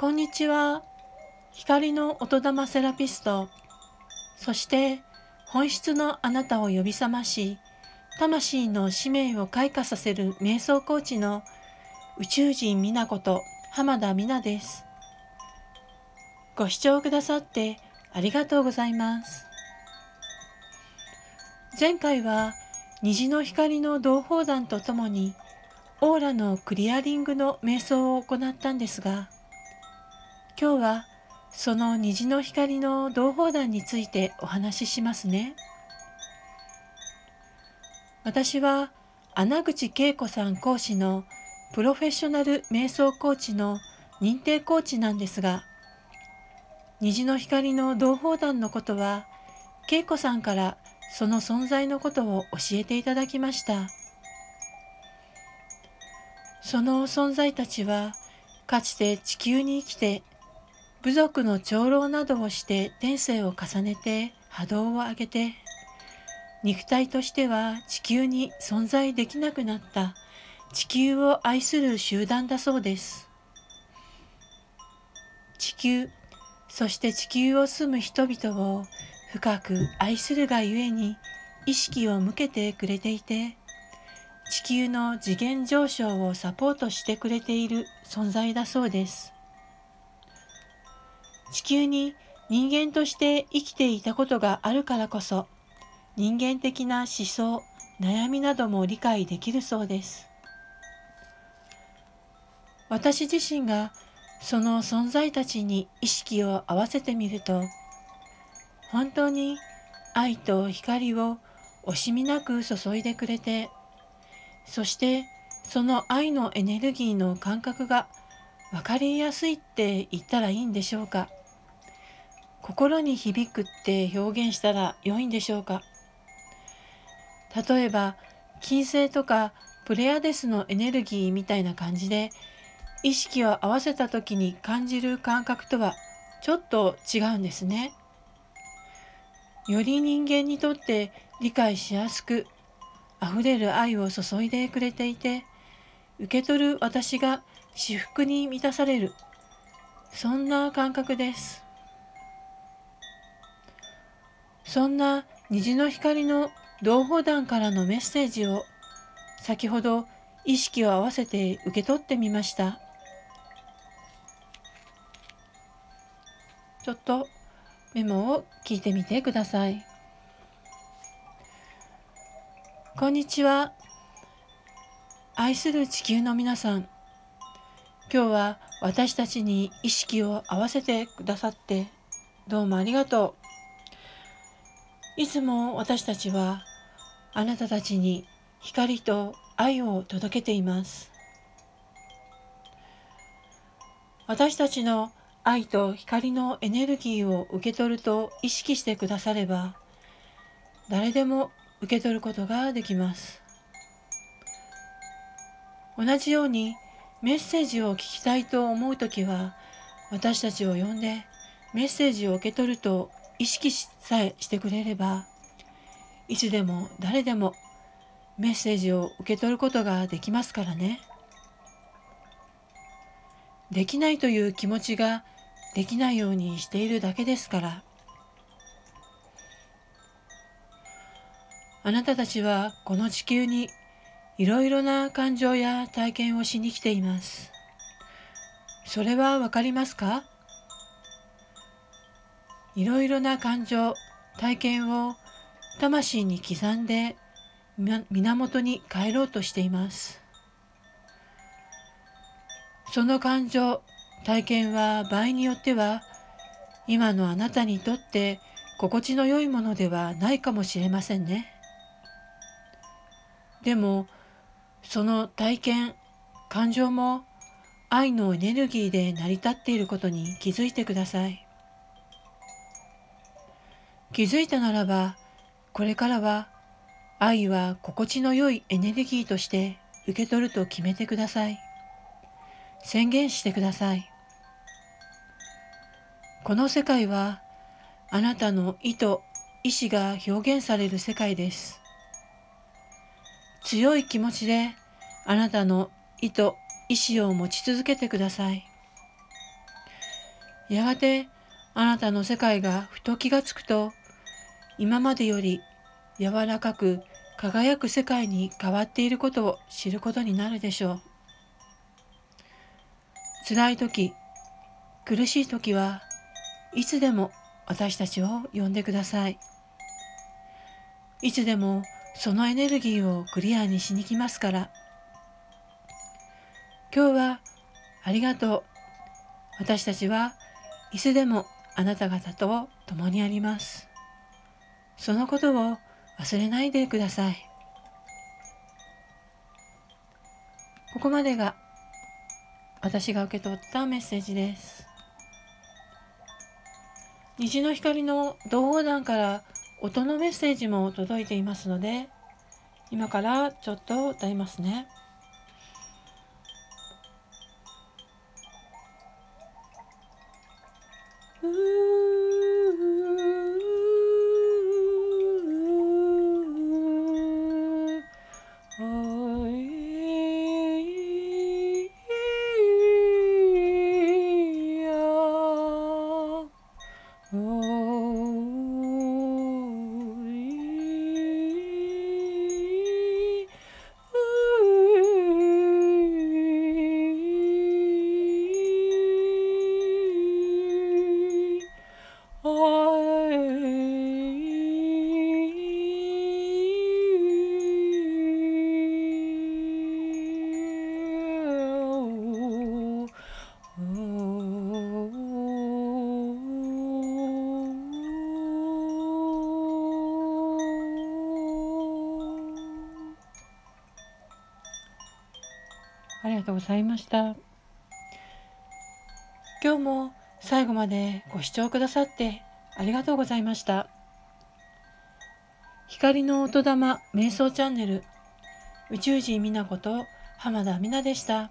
こんにちは。光の音玉セラピスト、そして本質のあなたを呼び覚まし、魂の使命を開花させる瞑想コーチの宇宙人美奈子と浜田美奈です。ご視聴くださってありがとうございます。前回は虹の光の同胞団とともにオーラのクリアリングの瞑想を行ったんですが今日はその虹の光の同胞団についてお話ししますね。私は穴口恵子さん講師のプロフェッショナル瞑想コーチの認定コーチなんですが虹の光の同胞団のことは恵子さんからその存在のことを教えていただきました。その存在たちはかつて地球に生きて部族の長老などをして天性を重ねて波動を上げて肉体としては地球に存在できなくなった。地球を愛する集団だそうです。地球そして地球を住む人々を深く愛するがゆえに意識を向けてくれていて地球の次元上昇をサポートしてくれている存在だそうです。地球に人間として生きていたことがあるからこそ人間的な思想悩みなども理解できるそうです。私自身がその存在たちに意識を合わせてみると本当に愛と光を惜しみなく注いでくれてそしてその愛のエネルギーの感覚が分かりやすいって言ったらいいんでしょうか。心に響くって表現したら良いんでしょうか？例えば金星とかプレアデスのエネルギーみたいな感じで意識を合わせた時に感じる感覚とはちょっと違うんですね。より人間にとって理解しやすく溢れる愛を注いでくれていて受け取る私が至福に満たされる。そんな感覚です。そんな虹の光の同胞団からのメッセージを先ほど意識を合わせて受け取ってみましたちょっとメモを聞いてみてください。こんにちは。愛する地球の皆さん。今日は私たちに意識を合わせてくださってどうもありがとう。いつも私たちはあなたたちに光と愛を届けています。私たちの愛と光のエネルギーを受け取ると意識してくだされば誰でも受け取ることができます同じようにメッセージを聞きたいと思う時は私たちを呼んでメッセージを受け取ると意識さえしてくれればいつでも誰でもメッセージを受け取ることができますからね。できないという気持ちができないようにしているだけですから。あなたたちはこの地球にいろいろな感情や体験をしに来ています。それはわかりますか？いろいろな感情体験を魂に刻んで源に帰ろうとしていますその感情体験は場合によっては今のあなたにとって心地の良いものではないかもしれませんね。でもその体験感情も愛のエネルギーで成り立っていることに気づいてください。気づいたならばこれからは愛は心地の良いエネルギーとして受け取ると決めてください。宣言してください。この世界はあなたの意図、意志が表現される世界です。強い気持ちであなたの意図、意志を持ち続けてください。やがてあなたの世界がふと気がつくと今までより柔らかく輝く世界に変わっていることを知ることになるでしょう。辛い時、苦しい時はいつでも私たちを呼んでください。いつでもそのエネルギーをクリアにしに来ますから。今日はありがとう。私たちはいつでもあなた方と共にあります。そのことを忘れないでください。ここまでが私が受け取ったメッセージです。虹の光の同胞団から音のメッセージも届いていますので、今からちょっと歌いますね。ありがとうございました。今日も最後までご視聴くださってありがとうございました。光の音玉瞑想チャンネル宇宙人美奈子と浜田美奈でした。